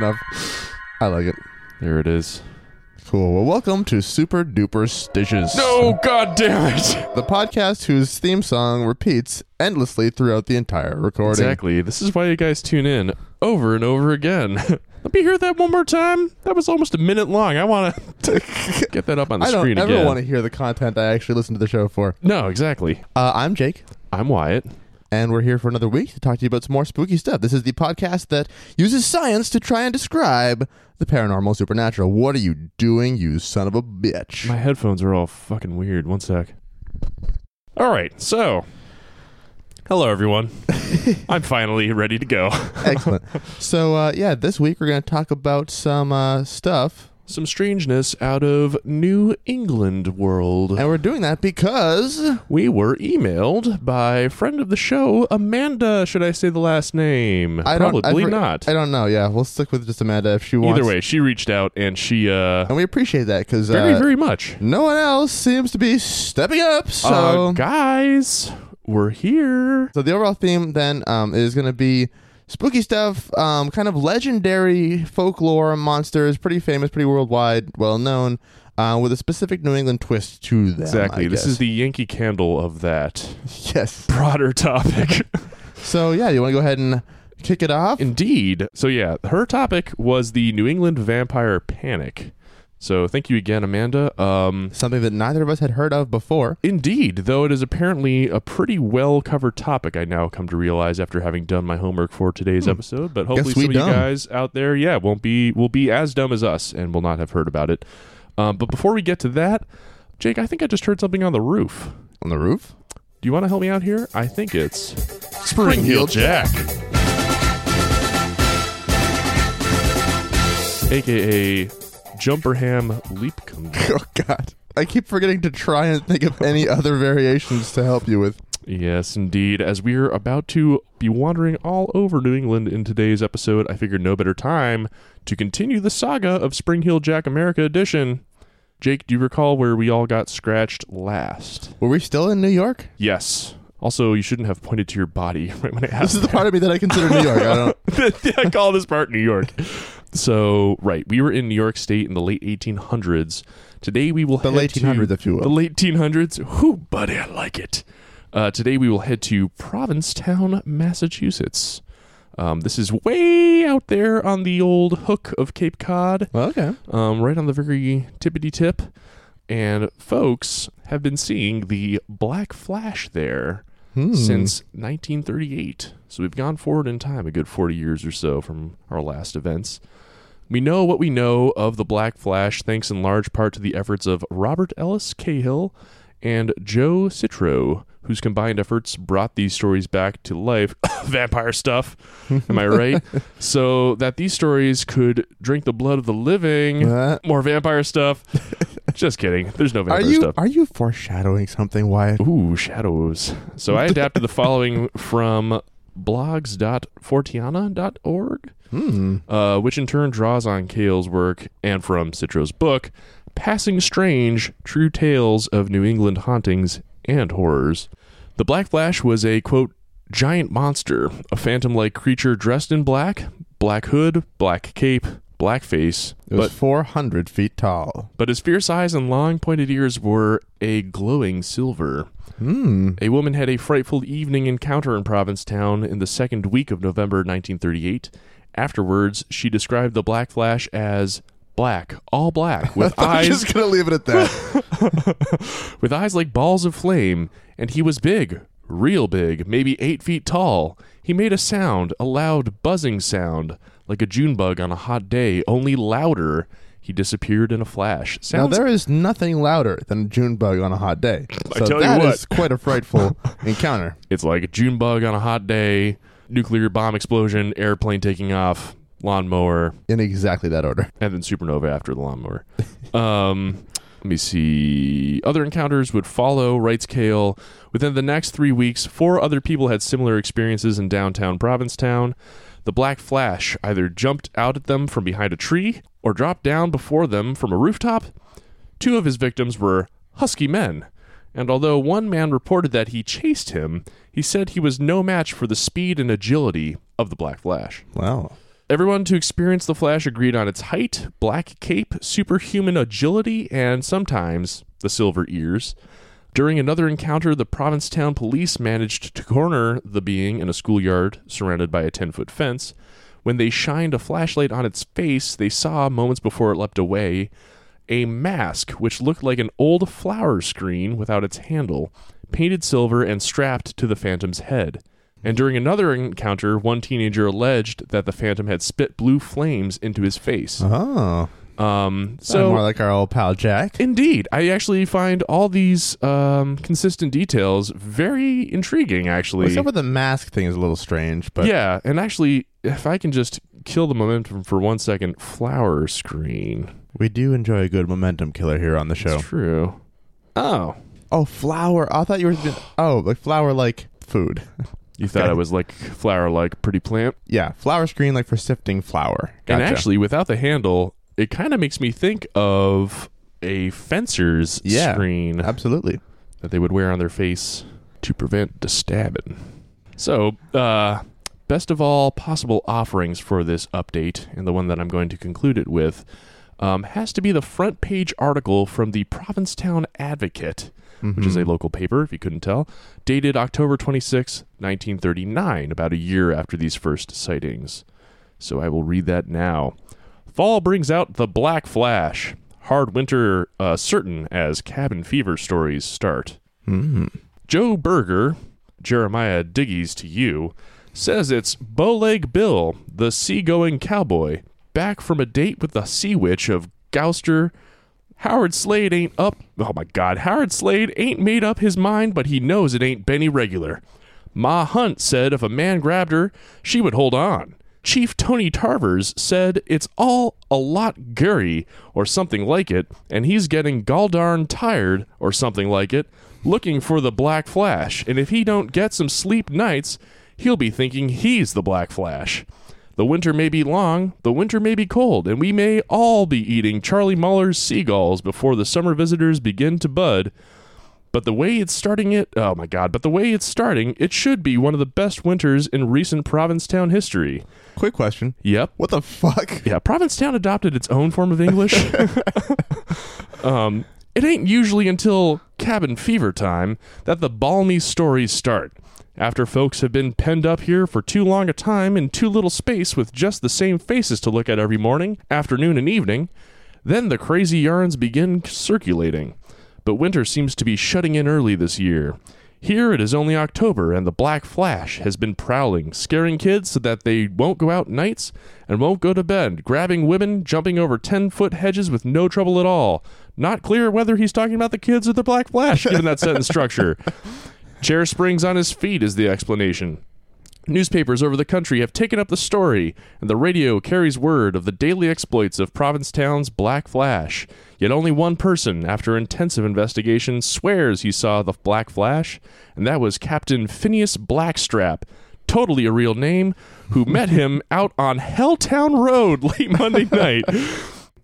Enough. I like it. There it is. Cool. Well, welcome to Super Duper Stitches. No, god damn it. The podcast whose theme song repeats endlessly throughout the entire recording. Exactly. This is why you guys tune in over and over again. Let me hear that one more time. That was almost a minute long. I want to get that up on the screen again. I don't ever want to hear the content I actually listen to the show for. No, exactly. Uh, I'm Jake, I'm Wyatt. And we're here for another week to talk to you about some more spooky stuff. This is the podcast that uses science to try and describe the paranormal supernatural. What are you doing, you son of a bitch? My headphones are all fucking weird. One sec. All right, so hello everyone. I'm finally ready to go. Excellent. So, uh, yeah, this week we're going to talk about some uh, stuff Some strangeness out of New England world. And we're doing that because We were emailed by friend of the show, Amanda. Should I say the last name? I don't Probably I for- not. I don't know. Yeah, we'll stick with just Amanda if she wants. Either way, she reached out and she uh and we appreciate that because very uh, very much. no one else seems to be stepping up. So, uh, guys, we're here. so the overall theme then um, is going to be spooky stuff, um, kind of legendary folklore monsters, pretty famous, pretty worldwide, well known. Uh, with a specific New England twist to them. Exactly. I This guess. is the Yankee candle of that yes. broader topic. So yeah, you want to go ahead and kick it off? Indeed. So yeah, her topic was the New England vampire panic. So thank you again, Amanda. Um, Something that neither of us had heard of before. Indeed, though it is apparently a pretty well covered topic, I now come to realize after having done my homework for today's episode. But hopefully, some of you guys out there, yeah, won't be will be as dumb as us and will not have heard about it. Um, but before we get to that, Jake, I think I just heard something on the roof. On the roof? Do you want to help me out here? I think it's Spring Heel Jack, aka Jumperham Leapcombe. Oh God. I keep forgetting to try and think of any other variations to help you with. Yes, indeed. As we're about to be wandering all over New England in today's episode, I figured no better time to continue the saga of Spring Heel Jack America Edition. Jake, do you recall where we all got scratched last? Were we still in New York? Yes. Also, you shouldn't have pointed to your body right when I asked. This is the part of me that I consider New York. I don't. I call this part New York. So, right, we were in New York State in the late 1800s. Today we will The head late to 1800s, if you will. The late 1800s. Whoo, buddy, I like it. Uh, today we will head to Provincetown, Massachusetts. Um, this is way out there on the old hook of Cape Cod, okay. um, right on the very tippity tip. And folks have been seeing the Black Flash there Hmm. since 1938. So we've gone forward in time a good 40 years or so from our last events. We know what we know of the Black Flash thanks in large part to the efforts of Robert Ellis Cahill and Joe Citro, whose combined efforts brought these stories back to life. Vampire stuff, am I right? so that these stories could drink the blood of the living. Uh, More vampire stuff. Just kidding. There's no are vampire you stuff. are you foreshadowing something, Wyatt? Ooh, shadows. So I adapted the following from blogs.fortiana.org, Hmm. uh, which in turn draws on Cahill's work and from Citro's book, Passing Strange True Tales of New England Hauntings and Horrors. The Black Flash was a, quote, giant monster, a phantom like creature dressed in black, black hood, black cape, black face, It was but 400 feet tall. but his fierce eyes and long pointed ears were a glowing silver. Hmm. A woman had a frightful evening encounter in Provincetown in the second week of November 1938. Afterwards, she described the Black Flash as black, all black, with eyes. I'm just gonna leave it at that. with eyes like balls of flame, and he was big, real big, maybe eight feet tall. He made a sound, a loud buzzing sound, like a June bug on a hot day, only louder. He disappeared in a flash. now there is nothing louder than a June bug on a hot day. I So tell you that what. is quite a frightful encounter. It's like a June bug on a hot day, nuclear bomb explosion, airplane taking off, lawnmower, In exactly that order. and then supernova after the lawnmower. um, let me see. Other encounters would follow, writes Cahill. Within the next three weeks, four other people had similar experiences in downtown Provincetown. The Black Flash either jumped out at them from behind a tree or dropped down before them from a rooftop. Two of his victims were husky men, and although one man reported that he chased him, he said he was no match for the speed and agility of the Black Flash. Wow. Everyone to experience the Flash agreed on its height, black cape, superhuman agility, and sometimes the silver ears. During another encounter, the Provincetown police managed to corner the being in a schoolyard surrounded by a 10 foot fence. When they shined a flashlight on its face, they saw, moments before it leapt away, a mask which looked like an old flower screen without its handle, painted silver and strapped to the Phantom's head. And during another encounter, one teenager alleged that the Phantom had spit blue flames into his face. Oh. Um, So so more like our old pal Jack. Indeed. I actually find all these um, consistent details very intriguing, actually. Except for the mask thing is a little strange, but yeah, and actually, if I can just kill the momentum for one second, flower screen. we do enjoy a good momentum killer here on the show. It's true. Oh. Oh, flower. I thought you were. Oh, like flower like food. You thought Okay. it was like flower like pretty plant? yeah, flower screen like for sifting flour. And actually, without the handle, it kind of makes me think of a fencer's Yeah. screen absolutely. that they would wear on their face to prevent the stabbing. So, uh, best of all possible offerings for this update, and the one that I'm going to conclude it with, um, has to be the front page article from the Provincetown Advocate, which is a local paper, if you couldn't tell, dated October 26, 1939, about a year after these first sightings. So I will read that now. Fall brings out the Black Flash. Hard winter uh, certain as cabin fever stories start. Mm-hmm. Joe Berger, Jeremiah Diggies to you, says it's Bowleg Bill, the seagoing cowboy, back from a date with the sea witch of Gloucester. Howard Slade ain't up. Oh my God, Howard Slade ain't made up his mind, but he knows it ain't Benny regular. Ma Hunt said if a man grabbed her, she would hold on. Chief Tony Tarvers said it's all a lot gurry or something like it, and he's getting goldarn tired or something like it, looking for the Black Flash. And if he don't get some sleep nights, he'll be thinking he's the Black Flash. The winter may be long, the winter may be cold, and we may all be eating Charlie Muller's seagulls before the summer visitors begin to bud. But the way it's starting it, oh my god, but the way it's starting, it should be one of the best winters in recent Provincetown history. Quick question. Yep. What the fuck? Yeah, Provincetown adopted its own form of English. um, it ain't usually until cabin fever time that the balmy stories start. After folks have been penned up here for too long a time in too little space with just the same faces to look at every morning, afternoon, and evening, then the crazy yarns begin circulating. But winter seems to be shutting in early this year. Here it is only October, and the Black Flash has been prowling, scaring kids so that they won't go out nights and won't go to bed, grabbing women, jumping over 10 foot hedges with no trouble at all. Not clear whether he's talking about the kids or the Black Flash, given that sentence structure. Chair springs on his feet is the explanation. Newspapers over the country have taken up the story, and the radio carries word of the daily exploits of Provincetown's Black Flash. Yet only one person, after intensive investigation, swears he saw the Black Flash, and that was Captain Phineas Blackstrap, totally a real name, who met him out on Helltown Road late Monday night.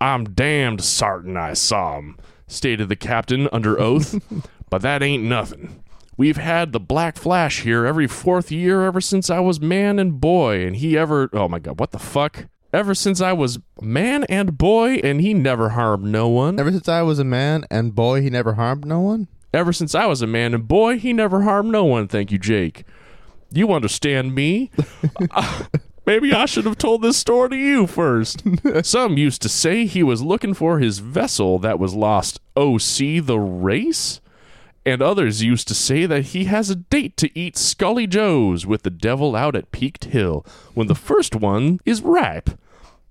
I'm damned sartin I saw him, stated the captain under oath, but that ain't nothing. We've had the Black Flash here every fourth year ever since I was man and boy, and he ever. Oh my god, what the fuck? Ever since I was man and boy, and he never harmed no one. Ever since I was a man and boy, he never harmed no one. Ever since I was a man and boy, he never harmed no one. Thank you, Jake. You understand me? Uh, maybe I should have told this story to you first. Some used to say he was looking for his vessel that was lost. Oh, see the race? And others used to say that he has a date to eat Scully Joe's with the devil out at Peaked Hill when the first one is ripe.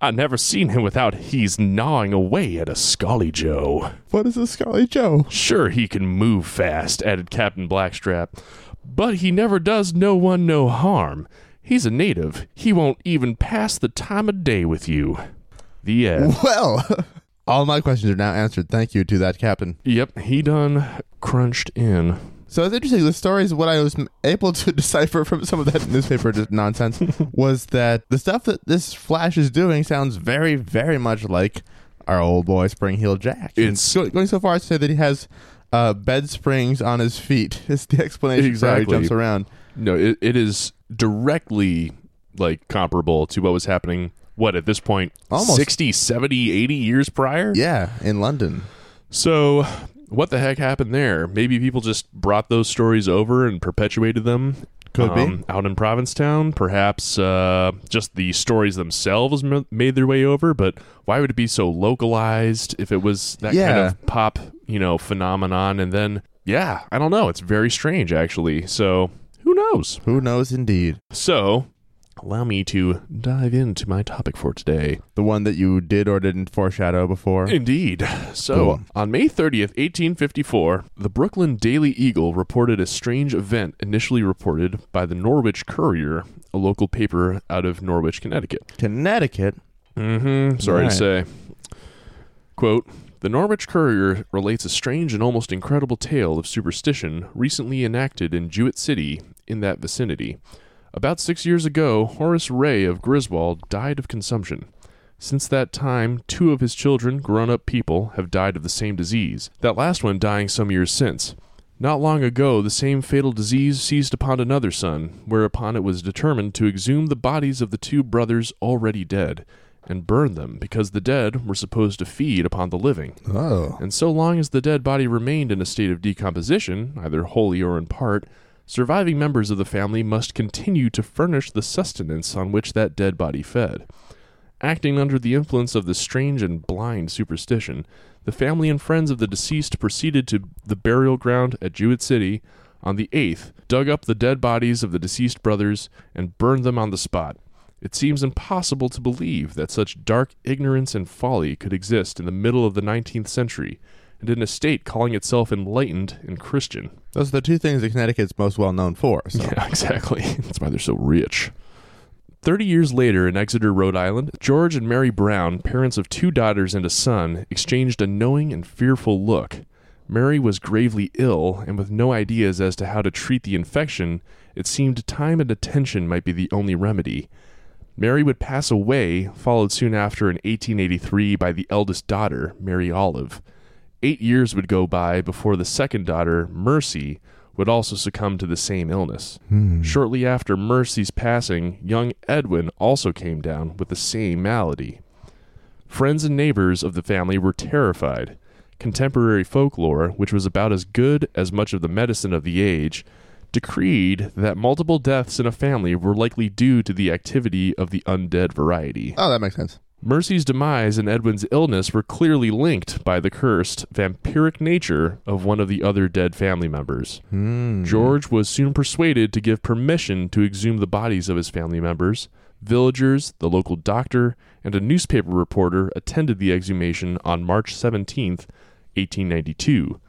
I never seen him without he's gnawing away at a Scully Joe. What is a Scully Joe? Sure, he can move fast, added Captain Blackstrap, but he never does no one no harm. He's a native. He won't even pass the time of day with you. The end. Well, all my questions are now answered. Thank you to that captain. Yep, he done crunched in. So it's interesting. The stories, what I was able to decipher from some of that newspaper just nonsense, was that the stuff that this Flash is doing sounds very, very much like our old boy Spring Heel Jack. It's- Go- going so far as to say that he has uh, bed springs on his feet. Is the explanation for how he Exactly. jumps around. No, it, it is directly like comparable to what was happening what at this point Almost. 60 70 80 years prior Yeah, in London. so what the heck happened there maybe people just brought those stories over and perpetuated them Could be. um, out in provincetown perhaps uh, just the stories themselves m- made their way over but why would it be so localized if it was that kind of pop you know phenomenon and then yeah i don't know it's very strange actually so who knows Who knows indeed. so, allow me to dive into my topic for today. The one that you did or didn't foreshadow before. Indeed. So, Cool. on May 30th, 1854, the Brooklyn Daily Eagle reported a strange event initially reported by the Norwich Courier, a local paper out of Norwich, Connecticut. Connecticut. Mm-hmm. Sorry Right. to say. Quote The Norwich Courier relates a strange and almost incredible tale of superstition recently enacted in Jewett City in that vicinity. About six years ago, Horace Ray of Griswold died of consumption. Since that time, two of his children, grown up people, have died of the same disease, that last one dying some years since. Not long ago, the same fatal disease seized upon another son, whereupon it was determined to exhume the bodies of the two brothers already dead, and burn them, because the dead were supposed to feed upon the living. Oh. And so long as the dead body remained in a state of decomposition, either wholly or in part, surviving members of the family must continue to furnish the sustenance on which that dead body fed. Acting under the influence of this strange and blind superstition, the family and friends of the deceased proceeded to the burial ground at Jewett City on the 8th, dug up the dead bodies of the deceased brothers, and burned them on the spot. It seems impossible to believe that such dark ignorance and folly could exist in the middle of the 19th century, and in a state calling itself enlightened and Christian. Those are the two things that Connecticut's most well known for. So. Yeah, exactly. That's why they're so rich. Thirty years later, in Exeter, Rhode Island, George and Mary Brown, parents of two daughters and a son, exchanged a knowing and fearful look. Mary was gravely ill, and with no ideas as to how to treat the infection, it seemed time and attention might be the only remedy. Mary would pass away, followed soon after in 1883 by the eldest daughter, Mary Olive. Eight years would go by before the second daughter, Mercy, would also succumb to the same illness. Hmm. Shortly after Mercy's passing, young Edwin also came down with the same malady. Friends and neighbors of the family were terrified. Contemporary folklore, which was about as good as much of the medicine of the age, decreed that multiple deaths in a family were likely due to the activity of the undead variety. Oh, that makes sense. Mercy's demise and Edwin's illness were clearly linked by the cursed, vampiric nature of one of the other dead family members. Hmm. George was soon persuaded to give permission to exhume the bodies of his family members. Villagers, the local doctor, and a newspaper reporter attended the exhumation on March 17th, 1892.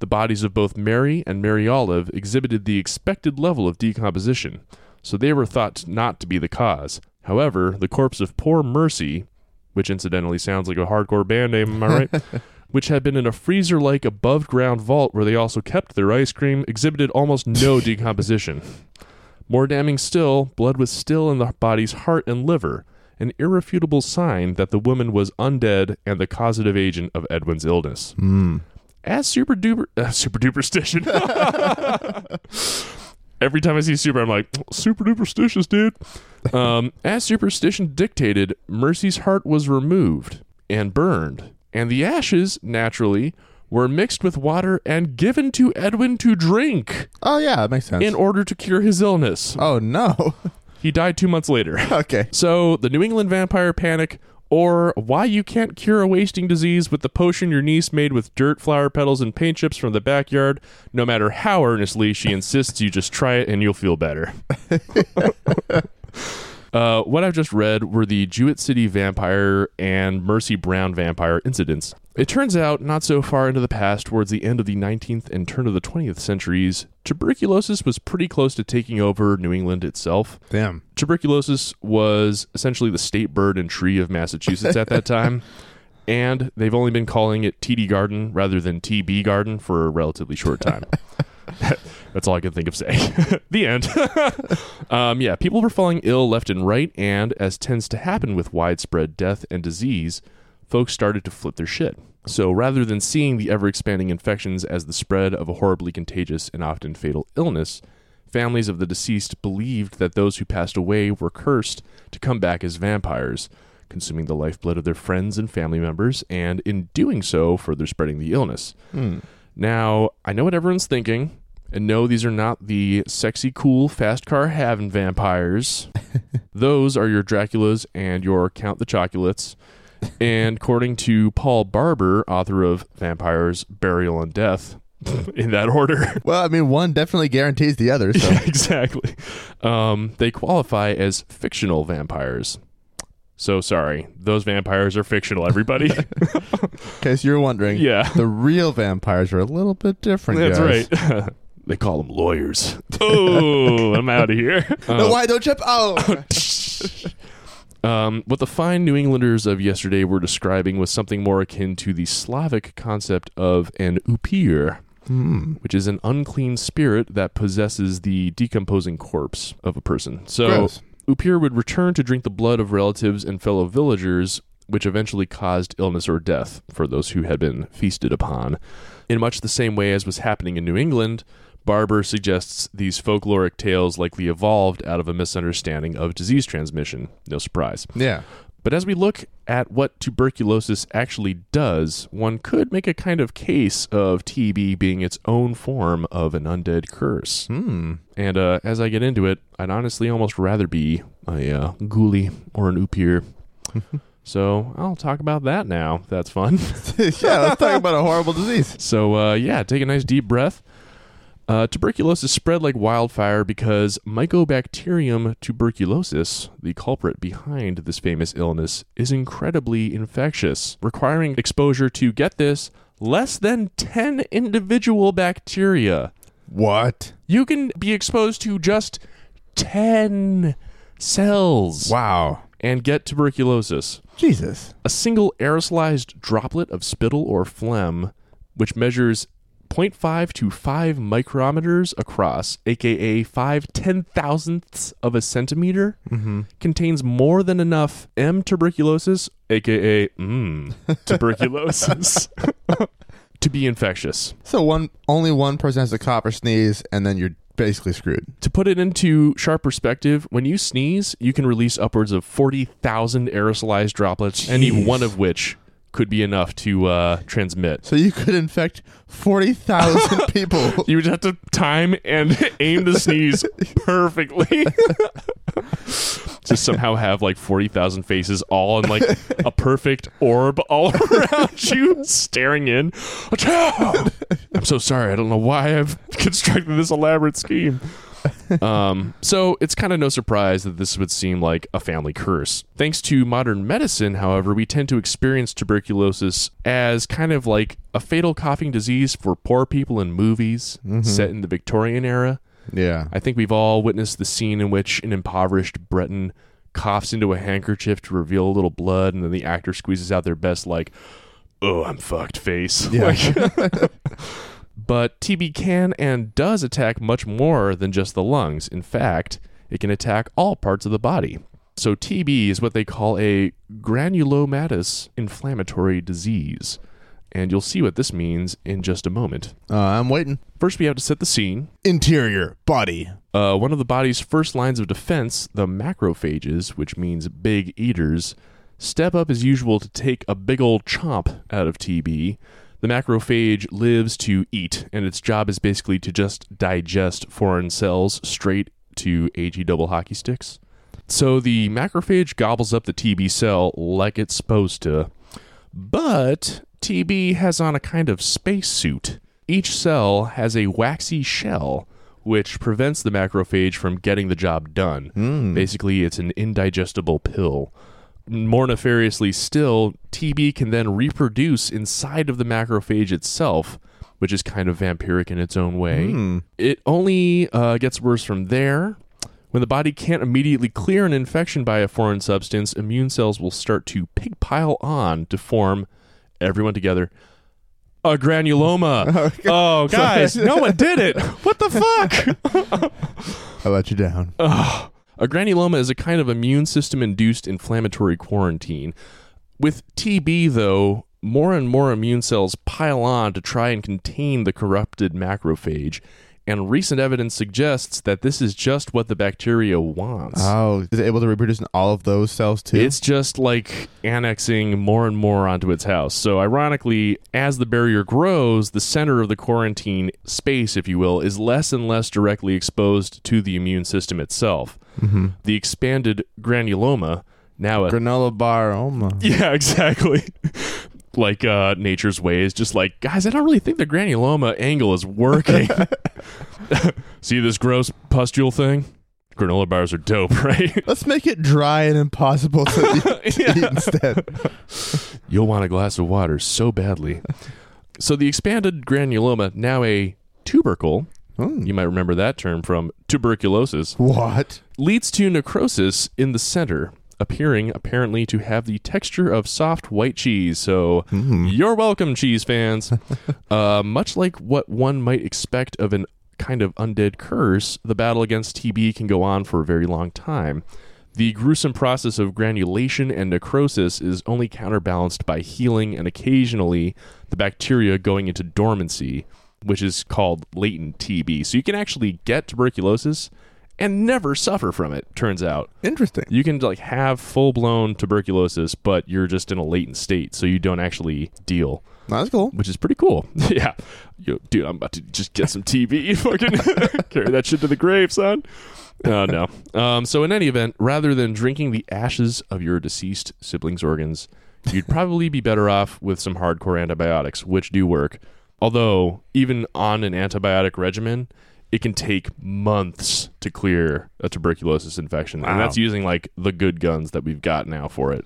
The bodies of both Mary and Mary Olive exhibited the expected level of decomposition, so they were thought not to be the cause. However, the corpse of poor Mercy, which incidentally sounds like a hardcore band name, am I right? which had been in a freezer like above ground vault where they also kept their ice cream, exhibited almost no decomposition. More damning still, blood was still in the body's heart and liver, an irrefutable sign that the woman was undead and the causative agent of Edwin's illness. Hmm. As super duper uh, super duperstition. Every time I see super, I'm like super duperstitious, dude. Um, as superstition dictated, Mercy's heart was removed and burned, and the ashes naturally were mixed with water and given to Edwin to drink Oh, yeah, that makes sense. in order to cure his illness. oh, no. He died two months later. okay. So, the New England vampire panic, or why you can't cure a wasting disease with the potion your niece made with dirt, flower petals, and paint chips from the backyard, no matter how earnestly she insists you just try it and you'll feel better. Uh, what I've just read were the Jewett City vampire and Mercy Brown vampire incidents. It turns out, not so far into the past, towards the end of the 19th and turn of the 20th centuries, tuberculosis was pretty close to taking over New England itself. Damn. Tuberculosis was essentially the state bird and tree of Massachusetts at that time. And they've only been calling it TD Garden rather than TB Garden for a relatively short time. That's all I can think of saying. the end. um, yeah, people were falling ill left and right, and as tends to happen with widespread death and disease, folks started to flip their shit. So rather than seeing the ever expanding infections as the spread of a horribly contagious and often fatal illness, families of the deceased believed that those who passed away were cursed to come back as vampires, consuming the lifeblood of their friends and family members, and in doing so, further spreading the illness. Hmm. Now, I know what everyone's thinking, and no, these are not the sexy, cool, fast car having vampires. Those are your Draculas and your Count the Chocolates. And according to Paul Barber, author of Vampires, Burial, and Death, in that order, Well, I mean, one definitely guarantees the other. So exactly, um, they qualify as fictional vampires. So sorry, those vampires are fictional, everybody. in case you're wondering, yeah. the real vampires are a little bit different. That's guys. right. they call them lawyers. Oh, I'm out of here. No, Uh, why don't you? Oh, um, what the fine New Englanders of yesterday were describing was something more akin to the Slavic concept of an upir, Hmm. which is an unclean spirit that possesses the decomposing corpse of a person. So, Gross. upir would return to drink the blood of relatives and fellow villagers, which eventually caused illness or death for those who had been feasted upon. In much the same way as was happening in New England, Barber suggests these folkloric tales likely evolved out of a misunderstanding of disease transmission. No surprise. Yeah. But as we look at what tuberculosis actually does, one could make a kind of case of TB being its own form of an undead curse. Hmm. And uh, as I get into it, I'd honestly almost rather be a uh, ghoulie or an upir. so I'll talk about that now. That's fun. yeah. Let's talk about a horrible disease. So, uh, yeah, take a nice deep breath. Uh, tuberculosis spread like wildfire because Mycobacterium tuberculosis, the culprit behind this famous illness, is incredibly infectious, requiring exposure to, get this, less than 10 individual bacteria. What? You can be exposed to just 10 cells Wow. and get tuberculosis Jesus. a single aerosolized droplet of spittle or phlegm, which measures 0.5 to 5 micrometers across, aka 5 ten thousandths of a centimeter, Mm-hmm. contains more than enough M tuberculosis, aka mm, tuberculosis, to be infectious. So one only one person has a cough or sneeze, and then you're basically screwed. To put it into sharp perspective, when you sneeze, you can release upwards of 40,000 aerosolized droplets, any one of which could be enough to uh, transmit. So you could infect forty thousand people. You would have to time and aim the sneeze perfectly. to somehow have like 40,000 faces all in like a perfect orb all around you staring in. I'm so sorry. I don't know why I've constructed this elaborate scheme. Um, so it's kind of no surprise that this would seem like a family curse. Thanks to modern medicine, however, we tend to experience tuberculosis as kind of like a fatal coughing disease for poor people in movies set in the Victorian era. yeah. I think we've all witnessed the scene in which an impoverished Breton coughs into a handkerchief to reveal a little blood, and then the actor squeezes out their best, like, "Oh, I'm fucked" face. Yeah. Like- but TB can and does attack much more than just the lungs. In fact, it can attack all parts of the body. So TB is what they call a granulomatous inflammatory disease. And you'll see what this means in just a moment. Uh, I'm waiting. First, we have to set the scene. Interior body. Uh, one of the body's first lines of defense, the macrophages, which means big eaters, step up as usual to take a big old chomp out of TB. The macrophage lives to eat, and its job is basically to just digest foreign cells straight to AG double hockey sticks. So the macrophage gobbles up the TB cell like it's supposed to. But TB has on a kind of spacesuit. Each cell has a waxy shell, which prevents the macrophage from getting the job done. Hmm. Basically, it's an indigestible pill. More nefariously still, TB can then reproduce inside of the macrophage itself, which is kind of vampiric in its own way. Hmm. It only uh, gets worse from there. When the body can't immediately clear an infection by a foreign substance, immune cells will start to pigpile on to form, everyone together, a granuloma. oh, guys, no one did it. What the fuck? I let you down. A granuloma is a kind of immune system induced inflammatory quarantine. With TB, though, more and more immune cells pile on to try and contain the corrupted macrophage, and recent evidence suggests that this is just what the bacteria wants. Oh, is it able to reproduce in all of those cells too? It's just like annexing more and more onto its house. So, ironically, as the barrier grows, the center of the quarantine space, if you will, is less and less directly exposed to the immune system itself. Mm-hmm. The expanded granuloma, now a granola bar. Oh yeah, exactly. like uh, nature's ways, just like guys, I don't really think the granuloma angle is working. See this gross pustule thing? Granola bars are dope, right? Let's make it dry and impossible to eat, to eat instead. You'll want a glass of water so badly. So the expanded granuloma, now a tubercle, Hmm. you might remember that term from tuberculosis, What? leads to necrosis in the center, appearing apparently to have the texture of soft white cheese. So Mm. you're welcome, cheese fans. uh, much like what one might expect of an kind of undead curse, the battle against TB can go on for a very long time. The gruesome process of granulation and necrosis is only counterbalanced by healing and occasionally the bacteria going into dormancy, which is called latent TB. So you can actually get tuberculosis and never suffer from it, turns out. Interesting. You can like have full blown tuberculosis, but you're just in a latent state, so you don't actually deal, That's cool. which is pretty cool. yeah, Yo, dude, I'm about to just get some TB. Fucking carry that shit to the grave, son. Oh no. Um, so in any event, rather than drinking the ashes of your deceased siblings' organs, you'd probably be better off with some hardcore antibiotics, which do work. Although even on an antibiotic regimen, it can take months to clear a tuberculosis infection, and that's using like the good guns that we've got now for it.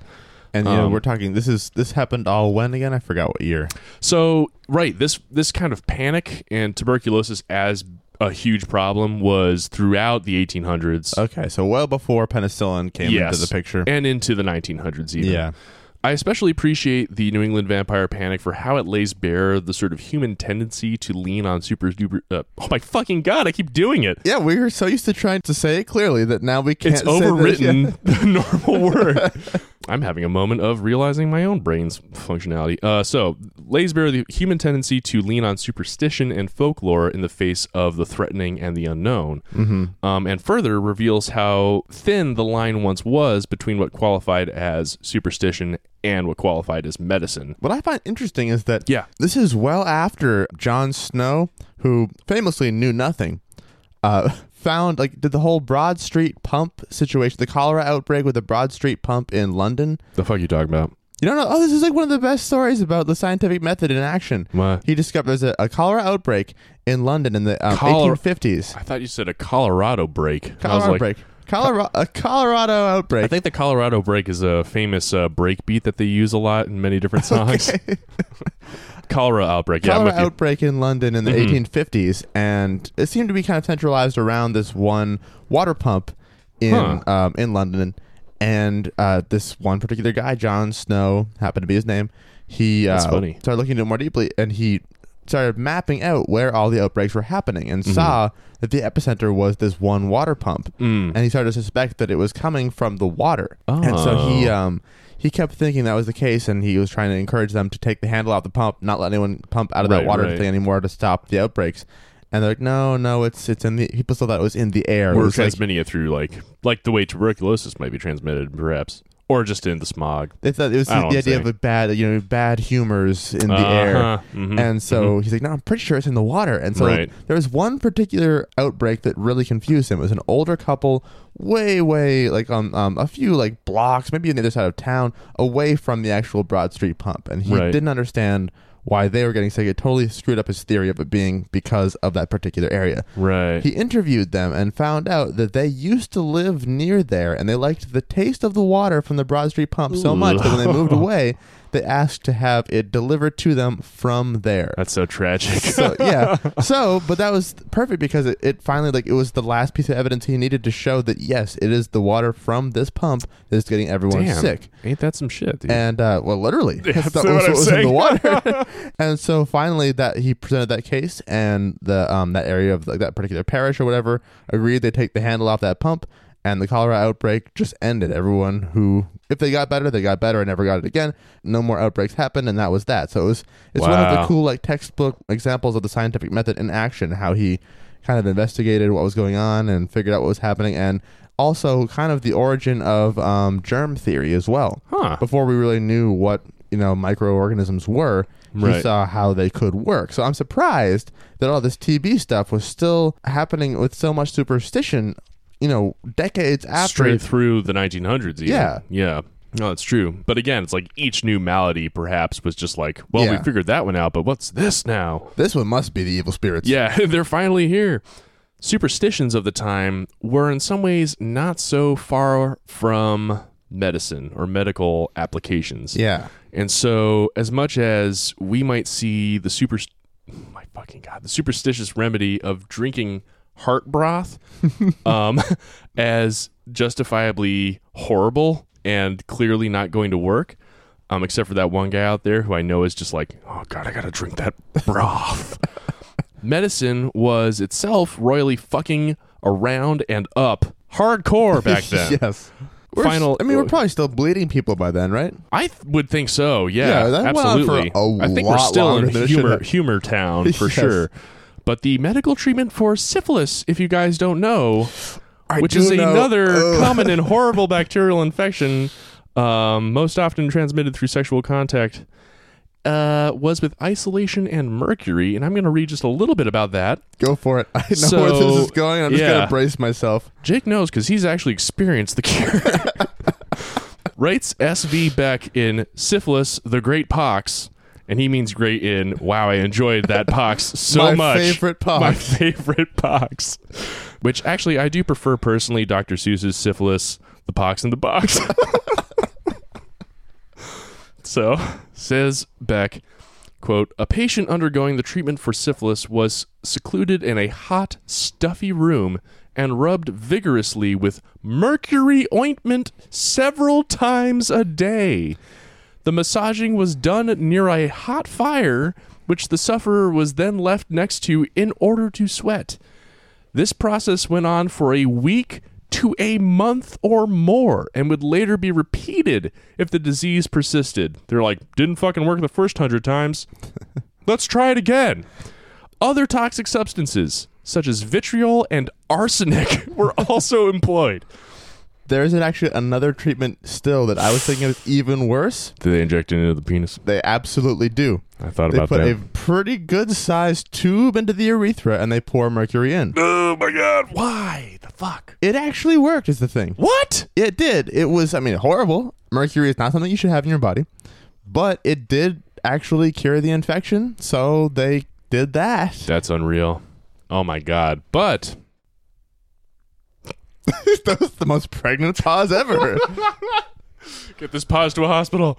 And you know, Um, we're talking. This is this happened all when again? I forgot what year. So, right, this this kind of panic and tuberculosis as a huge problem was throughout the 1800s Okay, so well before penicillin came Yes. into the picture. and into the 1900s even. Yeah. I especially appreciate the New England vampire panic for how it lays bare the sort of human tendency to lean on super duper. Uh, oh my fucking god! I keep doing it. Yeah, we were so used to trying to say it clearly that now we can't. It's this. overwritten the normal word. I'm having a moment of realizing my own brain's functionality. Uh, so, lays bare the human tendency to lean on superstition and folklore in the face of the threatening and the unknown. Mm-hmm. Um, and further reveals how thin the line once was between what qualified as superstition and what qualified as medicine. What I find interesting is that Yeah. this is well after Jon Snow, who famously knew nothing, uh, found like did the whole Broad Street pump situation, the cholera outbreak with the Broad Street pump in London. The fuck you talking about? You don't know? Oh, this is like one of the best stories about the scientific method in action. What? He discovered there's a, a cholera outbreak in London in the um, Cholera- 1850s. I thought you said a Colorado break. I was like, outbreak. Colorado, a Colorado outbreak. I think the Colorado break is a famous uh, break beat that they use a lot in many different songs. Okay. Cholera outbreak. Yeah, cholera outbreak in London in the Mhm. 1850s, and it seemed to be kind of centralized around this one water pump in Huh. um, in London. And uh, this one particular guy, John Snow, happened to be his name. He uh, started looking into it more deeply, and he started mapping out where all the outbreaks were happening, and Mhm. saw that the epicenter was this one water pump. Mm. And he started to suspect that it was coming from the water, and so he Oh. um, he kept thinking that was the case, and he was trying to encourage them to take the handle off the pump, not let anyone pump out of Right, that water right. thing anymore to stop the outbreaks. And they're like, no, no, it's it's in the. People still thought it was in the air. We're was like- it through like like the way tuberculosis might be transmitted, perhaps, or just in the smog. they thought it was the idea of a bad, you know, bad humors in the air. Uh-huh. Mhm. And so he's like, no, I'm pretty sure it's in the water. And so Right. there was one particular outbreak that really confused him. It was an older couple, way, way like um, um a few like blocks, maybe on the other side of town, away from the actual Broad Street pump, and he Right. didn't understand why they were getting sick. It totally screwed up his theory of it being because of that particular area. right. He interviewed them and found out that they used to live near there and they liked the taste of the water from the Broad Street pump so much that when they moved away, they asked to have it delivered to them from there. That's so tragic. So yeah, so but that was perfect because it, it finally like it was the last piece of evidence he needed to show that yes, it is the water from this pump that is getting everyone Damn. sick. Ain't that some shit, dude? And uh, well, literally, Yeah, that that's was what I'm was in the water. and so finally, that he presented that case, and the um that area of like that particular parish or whatever agreed they take the handle off that pump, and the cholera outbreak just ended. Everyone who, if they got better, they got better and never got it again. No more outbreaks happened, and that was that. So it was it's one of the cool like textbook examples of the scientific method in action. How he kind of investigated what was going on and figured out what was happening, and also kind of the origin of um, germ theory as well. Huh. Before we really knew what you know microorganisms were, he saw how they could work. So I'm surprised that all this TB stuff was still happening with so much superstition. You know, decades after. Straight through the 1900s. Even. Yeah. Yeah. No, that's true. But again, it's like each new malady perhaps was just like, well, we figured that one out, but what's this now? This one must be the evil spirits. Yeah, they're finally here. Superstitions of the time were in some ways not so far from medicine or medical applications. Yeah. And so, as much as we might see the super, oh my fucking god, the superstitious remedy of drinking heart broth, um, as justifiably horrible and clearly not going to work, um, except for that one guy out there who I know is just like, oh god, I gotta drink that broth. Medicine was itself royally fucking around and up hardcore back then. yes. We're Final- s- I mean, we're probably still bleeding people by then, right? I th- would think so. Yeah, Yeah, that went on for absolutely. a I think we're lot still longer in than it should humor have. humor town for Yes. sure. But the medical treatment for syphilis, if you guys don't know, I which do is know- another Ugh. common and horrible bacterial infection, um, most often transmitted through sexual contact, uh, was with isolation and mercury. And I'm going to read just a little bit about that. Go for it. I know So, where this is going. I'm just yeah. gonna brace myself. Jake knows because he's actually experienced the cure. Writes S.V. Beck in Syphilis, the Great Pox, and he means great in Wow, I enjoyed that pox so much. My much. favorite pox. My favorite pox. Which actually I do prefer personally Dr. Seuss's Syphilis, the pox in the box. so, says Beck, quote, a patient undergoing the treatment for syphilis was secluded in a hot, stuffy room and rubbed vigorously with mercury ointment several times a day. The massaging was done near a hot fire, which the sufferer was then left next to in order to sweat. This process went on for a week to a month or more and would later be repeated if the disease persisted. They're like, didn't fucking work the first hundred times. Let's try it again. Other toxic substances, such as vitriol and arsenic, were also employed. There isn't actually another treatment still that I was thinking was even worse. Do they inject it into the penis? They absolutely do. I thought They about put that. a pretty good sized tube into the urethra and they pour mercury in. oh my god, why the fuck? It actually worked, is the thing. What? It did. It was, I mean, horrible. Mercury is not something you should have in your body, but it did actually cure the infection. So they did that. That's unreal. Oh my god. But that was the most pregnant pause ever. get this pause to a hospital.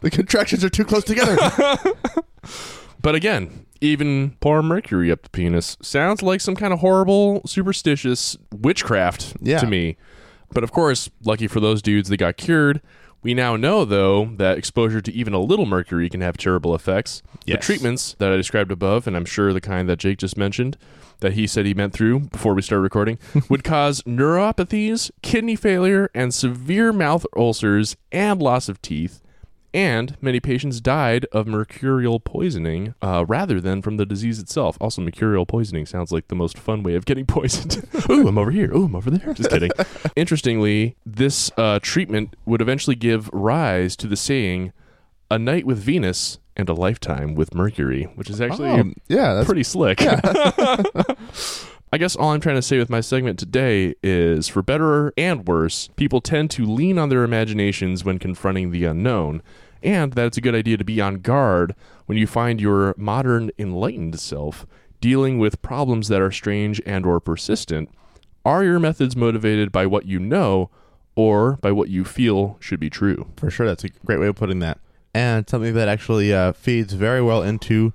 the contractions are too close together. But again, even pour mercury up the penis sounds like some kind of horrible, superstitious witchcraft Yeah. to me. But of course, lucky for those dudes, they got cured. We now know, though, that exposure to even a little mercury can have terrible effects. The treatments that I described above, and I'm sure the kind that Jake just mentioned, that he said he meant through before we started recording, would cause neuropathies, kidney failure, and severe mouth ulcers and loss of teeth. And many patients died of mercurial poisoning uh, rather than from the disease itself. Also, mercurial poisoning sounds like the most fun way of getting poisoned. Ooh, I'm over here. Ooh, I'm over there. Just kidding. Interestingly, this uh, treatment would eventually give rise to the saying, a night with Venus and a lifetime with Mercury, which is actually Oh, yeah, that's pretty slick. I guess all I'm trying to say with my segment today is for better and worse, people tend to lean on their imaginations when confronting the unknown, and that it's a good idea to be on guard when you find your modern enlightened self dealing with problems that are strange and or persistent. Are your methods motivated by what you know or by what you feel should be true? for sure. That's a great way of putting that. And something that actually uh, feeds very well into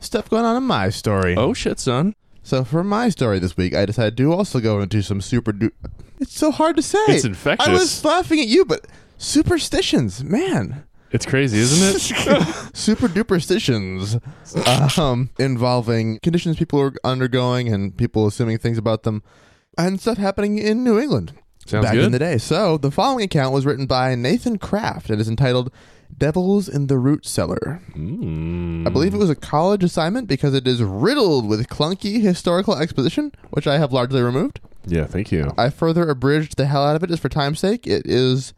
stuff going on in my story. Oh shit, son. So for my story this week, I decided to also go into some super. Du- it's so hard to say. It's infectious. I was laughing at you, but superstitions, man. It's crazy, isn't it? super duperstitions um, involving conditions people are undergoing and people assuming things about them and stuff happening in New England Sounds back good. in the day. So the following account was written by Nathan Kraft and is entitled Devils in the Root Cellar. Mm. I believe it was a college assignment because it is riddled with clunky historical exposition, which I have largely removed. Yeah, thank you. I further abridged the hell out of it just for time's sake. It is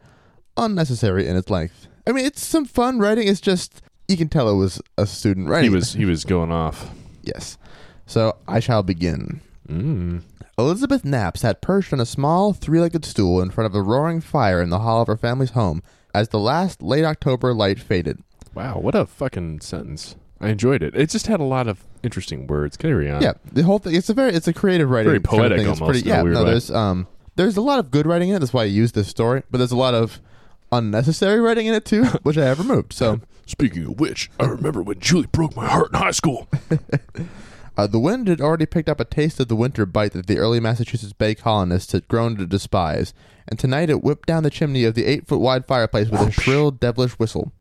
unnecessary in its length. I mean, it's some fun writing. It's just you can tell it was a student writing. He was he was going off. yes. So I shall begin. Mm. Elizabeth Knapp sat perched on a small three-legged stool in front of a roaring fire in the hall of her family's home as the last late October light faded. Wow, what a fucking sentence. I enjoyed it. It just had a lot of interesting words. Carry on. Yeah, the whole thing. It's a very, it's a creative writing. Very kind of poetic thing. It's almost, pretty, yeah, no, way. there's um, there's a lot of good writing in it. That's why I used this story. But there's a lot of unnecessary writing in it too, which I have removed. So Speaking of which, I remember when Julie broke my heart in high school. uh, the wind had already picked up a taste of the winter bite that the early Massachusetts Bay colonists had grown to despise, and tonight it whipped down the chimney of the eight foot wide fireplace with a shrill, devilish whistle.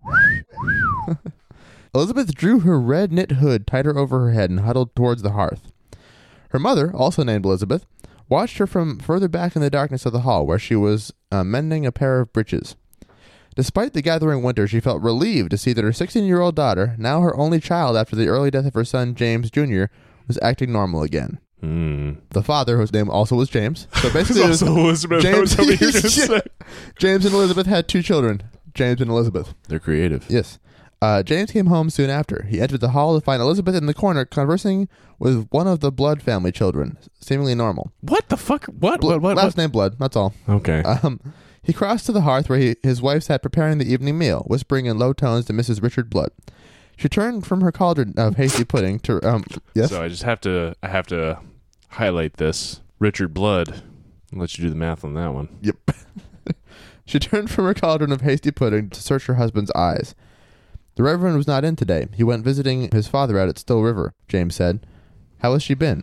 Elizabeth drew her red knit hood tighter over her head and huddled towards the hearth. Her mother, also named Elizabeth, watched her from further back in the darkness of the hall, where she was uh, mending a pair of breeches. Despite the gathering winter, she felt relieved to see that her 16 year old daughter, now her only child after the early death of her son James Jr., was acting normal again. Mm. The father, whose name also was James, so basically it was also Elizabeth. Was James- you were Yeah. James and Elizabeth had two children, James and Elizabeth. They're creative. Yes. Uh, James came home soon after. He entered the hall to find Elizabeth in the corner conversing with one of the Blood family children, seemingly normal. What the fuck? What? Blo- what? What? last name Blood, that's all. Okay. Um, he crossed to the hearth where he, his wife sat preparing the evening meal, whispering in low tones to Mrs. Richard Blood. She turned from her cauldron of hasty pudding to um yes So I just have to. I have to highlight this. Richard Blood. I'll let you do the math on that one. yep. she turned from her cauldron of hasty pudding to search her husband's eyes. The Reverend was not in today. He went visiting his father out at Still River. James said, "How has she been?"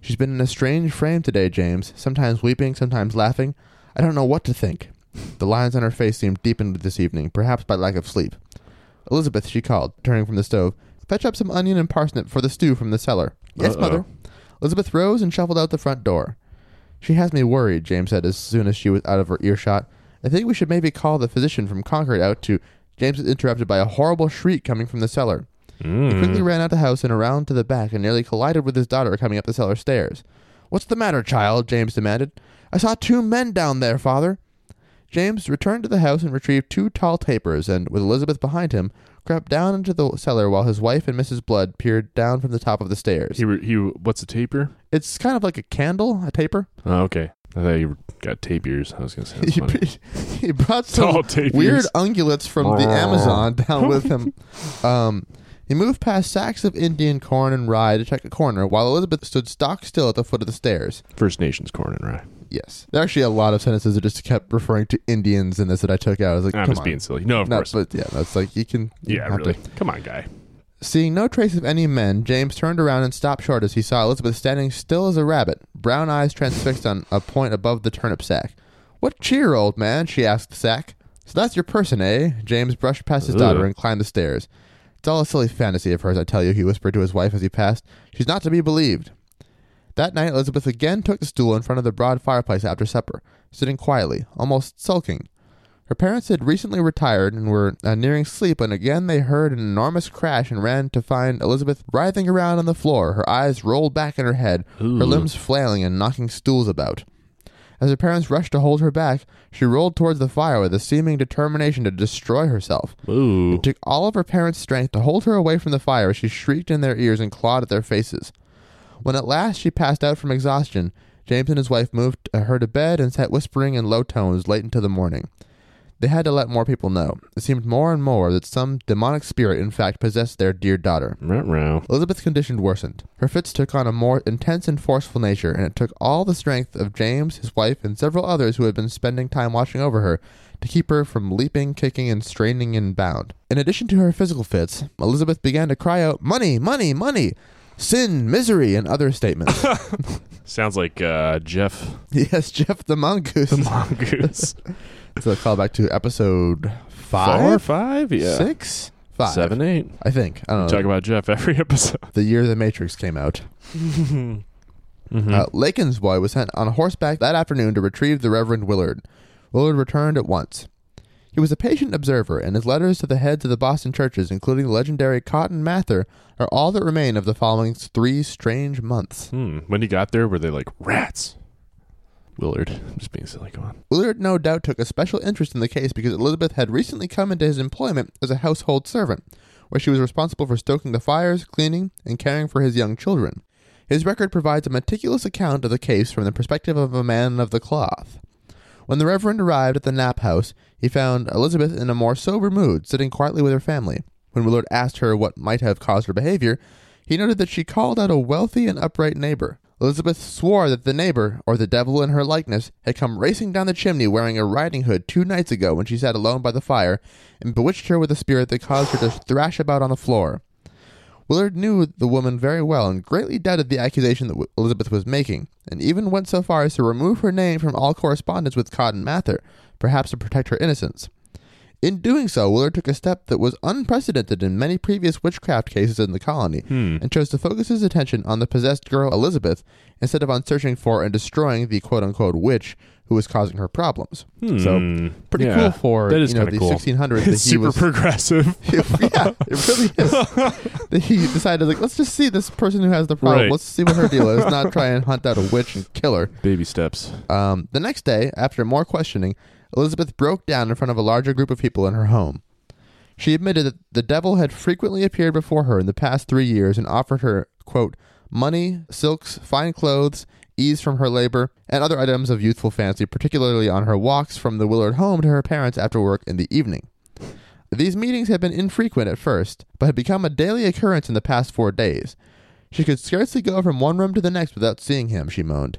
She's been in a strange frame today, James. Sometimes weeping, sometimes laughing. I don't know what to think. The lines on her face seemed deepened this evening, perhaps by lack of sleep. Elizabeth, she called, turning from the stove. Fetch up some onion and parsnip for the stew from the cellar. Yes, Uh-oh. mother. Elizabeth rose and shuffled out the front door. She has me worried, James said as soon as she was out of her earshot. I think we should maybe call the physician from Concord out to. James was interrupted by a horrible shriek coming from the cellar. He quickly Mm. ran out of the house and around to the back and nearly collided with his daughter coming up the cellar stairs. What's the matter, child? James demanded. I saw two men down there, father. James returned to the house and retrieved two tall tapers, and, with Elizabeth behind him, crept down into the cellar while his wife and Mrs. Blood peered down from the top of the stairs. He. Re- he. What's a taper? It's kind of like a candle, a taper. Oh, okay. I thought you got tape ears. I was gonna say that's He, funny. he brought some weird ungulates from the Amazon down with him. Um, he moved past sacks of Indian corn and rye to check a corner, while Elizabeth stood stock still at the foot of the stairs. First Nations corn and rye. Yes, there are actually a lot of sentences that just kept referring to Indians in this that I took out. I was like, I'm just on. being silly. No, of No, course. but yeah, that's like you can. you yeah, really. to- Come on, guy. Seeing no trace of any men, James turned around and stopped short as he saw Elizabeth standing still as a rabbit, brown eyes transfixed on a point above the turnip sack. What cheer, old man? she asked the sack. So that's your person, eh? James brushed past his Ugh. daughter and climbed the stairs. It's all a silly fantasy of hers, I tell you, he whispered to his wife as he passed. She's not to be believed. That night, Elizabeth again took the stool in front of the broad fireplace after supper, sitting quietly, almost sulking. Her parents had recently retired and were uh, nearing sleep when again they heard an enormous crash and ran to find Elizabeth writhing around on the floor, her eyes rolled back in her head, her limbs flailing and knocking stools about. As her parents rushed to hold her back, she rolled towards the fire with a seeming determination to destroy herself. Ooh. It took all of her parents' strength to hold her away from the fire as she shrieked in their ears and clawed at their faces. When at last she passed out from exhaustion, James and his wife moved uh, her to bed and sat whispering in low tones late into the morning. They had to let more people know. It seemed more and more that some demonic spirit, in fact, possessed their dear daughter. Ruh-roh. Elizabeth's condition worsened. Her fits took on a more intense and forceful nature, and it took all the strength of James, his wife, and several others who had been spending time watching over her to keep her from leaping, kicking, and straining and bound. In addition to her physical fits, Elizabeth began to cry out, Money, money, money! Sin, misery, and other statements. Sounds like uh, Jeff yes, Jeff the Mongoose. the mongoose. so a callback to episode five, Four, five, yeah, six, five, seven, eight. I think. I don't know. Talk about Jeff every episode. the year The Matrix came out. Mhm. Uh, Lakin's boy was sent on horseback that afternoon to retrieve the Reverend Willard. Willard returned at once. He was a patient observer, and his letters to the heads of the Boston churches, including the legendary Cotton Mather, are all that remain of the following three strange months. Hmm. When he got there, were they like rats? Willard, I'm just being silly. Go on. Willard no doubt took a special interest in the case because Elizabeth had recently come into his employment as a household servant, where she was responsible for stoking the fires, cleaning, and caring for his young children. His record provides a meticulous account of the case from the perspective of a man of the cloth. When the Reverend arrived at the Knapp house, he found Elizabeth in a more sober mood, sitting quietly with her family. When Willard asked her what might have caused her behavior, he noted that she called out a wealthy and upright neighbor. Elizabeth swore that the neighbor, or the devil in her likeness, had come racing down the chimney wearing a riding hood two nights ago when she sat alone by the fire, and bewitched her with a spirit that caused her to thrash about on the floor. Willard knew the woman very well and greatly doubted the accusation that Elizabeth was making, and even went so far as to remove her name from all correspondence with Cotton Mather, perhaps to protect her innocence. In doing so, Willard took a step that was unprecedented in many previous witchcraft cases in the colony, Hmm. and chose to focus his attention on the possessed girl Elizabeth instead of on searching for and destroying the quote unquote witch who was causing her problems. So Hmm. pretty Yeah. cool for That is you know the cool. 1600s that he super was progressive. yeah, it really is. he decided like let's just see this person who has the problem. Right. Let's see what her deal is. Not try and hunt out a witch and kill her. Baby steps. Um, the next day, after more questioning, Elizabeth broke down in front of a larger group of people in her home. She admitted that the devil had frequently appeared before her in the past three years and offered her, quote, money, silks, fine clothes, ease from her labor, and other items of youthful fancy, particularly on her walks from the Willard home to her parents after work in the evening. These meetings had been infrequent at first, but had become a daily occurrence in the past four days. She could scarcely go from one room to the next without seeing him, she moaned.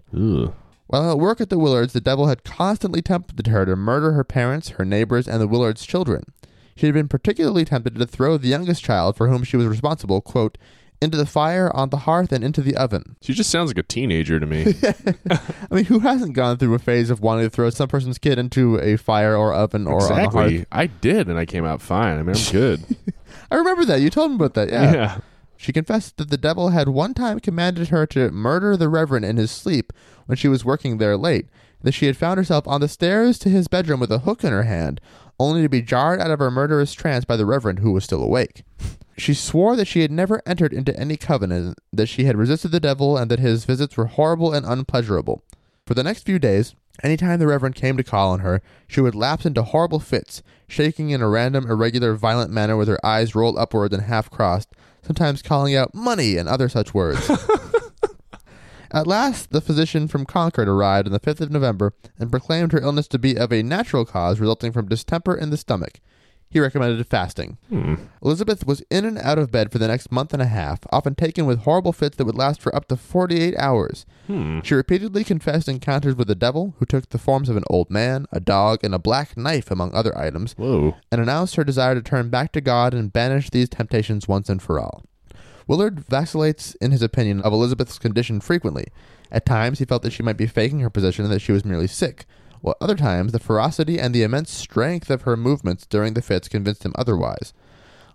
While at work at the Willards, the devil had constantly tempted her to murder her parents, her neighbors, and the Willards' children. She had been particularly tempted to throw the youngest child, for whom she was responsible, quote, into the fire, on the hearth, and into the oven. She just sounds like a teenager to me. I mean, who hasn't gone through a phase of wanting to throw some person's kid into a fire or oven or on the hearth? exactly. I did, and I came out fine. I mean, I'm good. I remember that. You told me about that. Yeah. yeah. She confessed that the devil had one time commanded her to murder the Reverend in his sleep when she was working there late, and that she had found herself on the stairs to his bedroom with a hook in her hand, only to be jarred out of her murderous trance by the Reverend, who was still awake. She swore that she had never entered into any covenant, that she had resisted the devil, and that his visits were horrible and unpleasurable. For the next few days, any time the Reverend came to call on her, she would lapse into horrible fits, shaking in a random, irregular, violent manner with her eyes rolled upward and half crossed, sometimes calling out money and other such words. At last, the physician from Concord arrived on the 5th of November and proclaimed her illness to be of a natural cause resulting from distemper in the stomach. He recommended fasting. Hmm. Elizabeth was in and out of bed for the next month and a half, often taken with horrible fits that would last for up to 48 hours. Hmm. She repeatedly confessed encounters with the devil, who took the forms of an old man, a dog, and a black knife, among other items, Whoa. and announced her desire to turn back to God and banish these temptations once and for all. Willard vacillates in his opinion of Elizabeth's condition frequently. At times, he felt that she might be faking her position and that she was merely sick, while other times, the ferocity and the immense strength of her movements during the fits convinced him otherwise.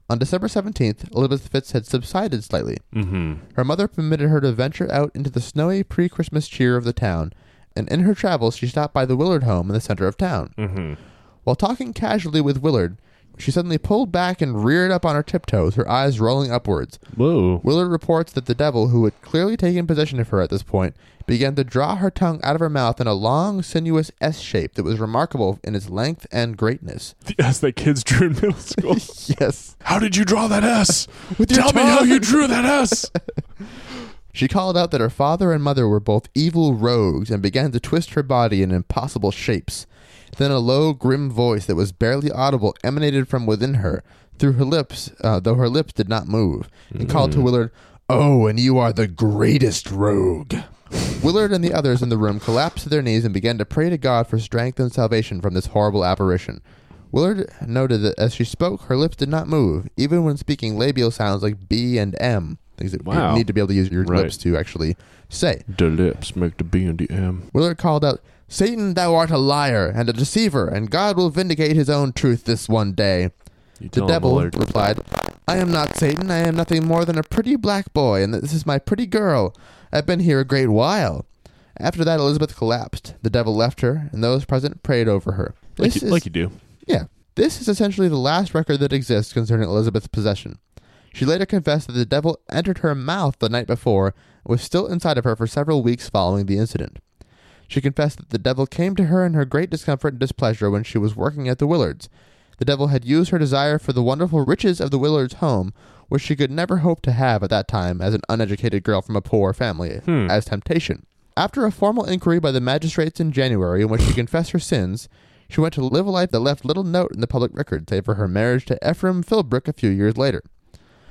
On December 17th, Elizabeth's fits had subsided slightly. Mm-hmm. Her mother permitted her to venture out into the snowy pre Christmas cheer of the town, and in her travels, she stopped by the Willard home in the center of town. Mm-hmm. While talking casually with Willard, she suddenly pulled back and reared up on her tiptoes, her eyes rolling upwards. Whoa. Willard reports that the devil, who had clearly taken possession of her at this point, began to draw her tongue out of her mouth in a long, sinuous S shape that was remarkable in its length and greatness. The S that kids drew in middle school. yes. how did you draw that S? Tell me how you drew that S. She called out that her father and mother were both evil rogues and began to twist her body in impossible shapes. Then a low, grim voice that was barely audible emanated from within her, through her lips, uh, though her lips did not move, and called to Willard, Oh, and you are the greatest rogue. Willard and the others in the room collapsed to their knees and began to pray to God for strength and salvation from this horrible apparition. Willard noted that as she spoke, her lips did not move, even when speaking labial sounds like B and M, things that Wow. you need to be able to use your Right. lips to actually say. the lips make the B and the M. Willard called out, Satan, thou art a liar and a deceiver, and God will vindicate his own truth this one day. The devil replied, I am not Satan. I am nothing more than a pretty black boy, and this is my pretty girl. I've been here a great while. After that, Elizabeth collapsed. The devil left her, and those present prayed over her. Like you, is, like you do. yeah, This is essentially the last record that exists concerning Elizabeth's possession. She later confessed that the devil entered her mouth the night before and was still inside of her for several weeks following the incident. She confessed that the devil came to her in her great discomfort and displeasure when she was working at the Willards. The devil had used her desire for the wonderful riches of the Willards home, which she could never hope to have at that time as an uneducated girl from a poor family, Hmm. as temptation. After a formal inquiry by the magistrates in January in which she confessed her sins, she went to live a life that left little note in the public record save for her marriage to Ephraim Philbrick a few years later.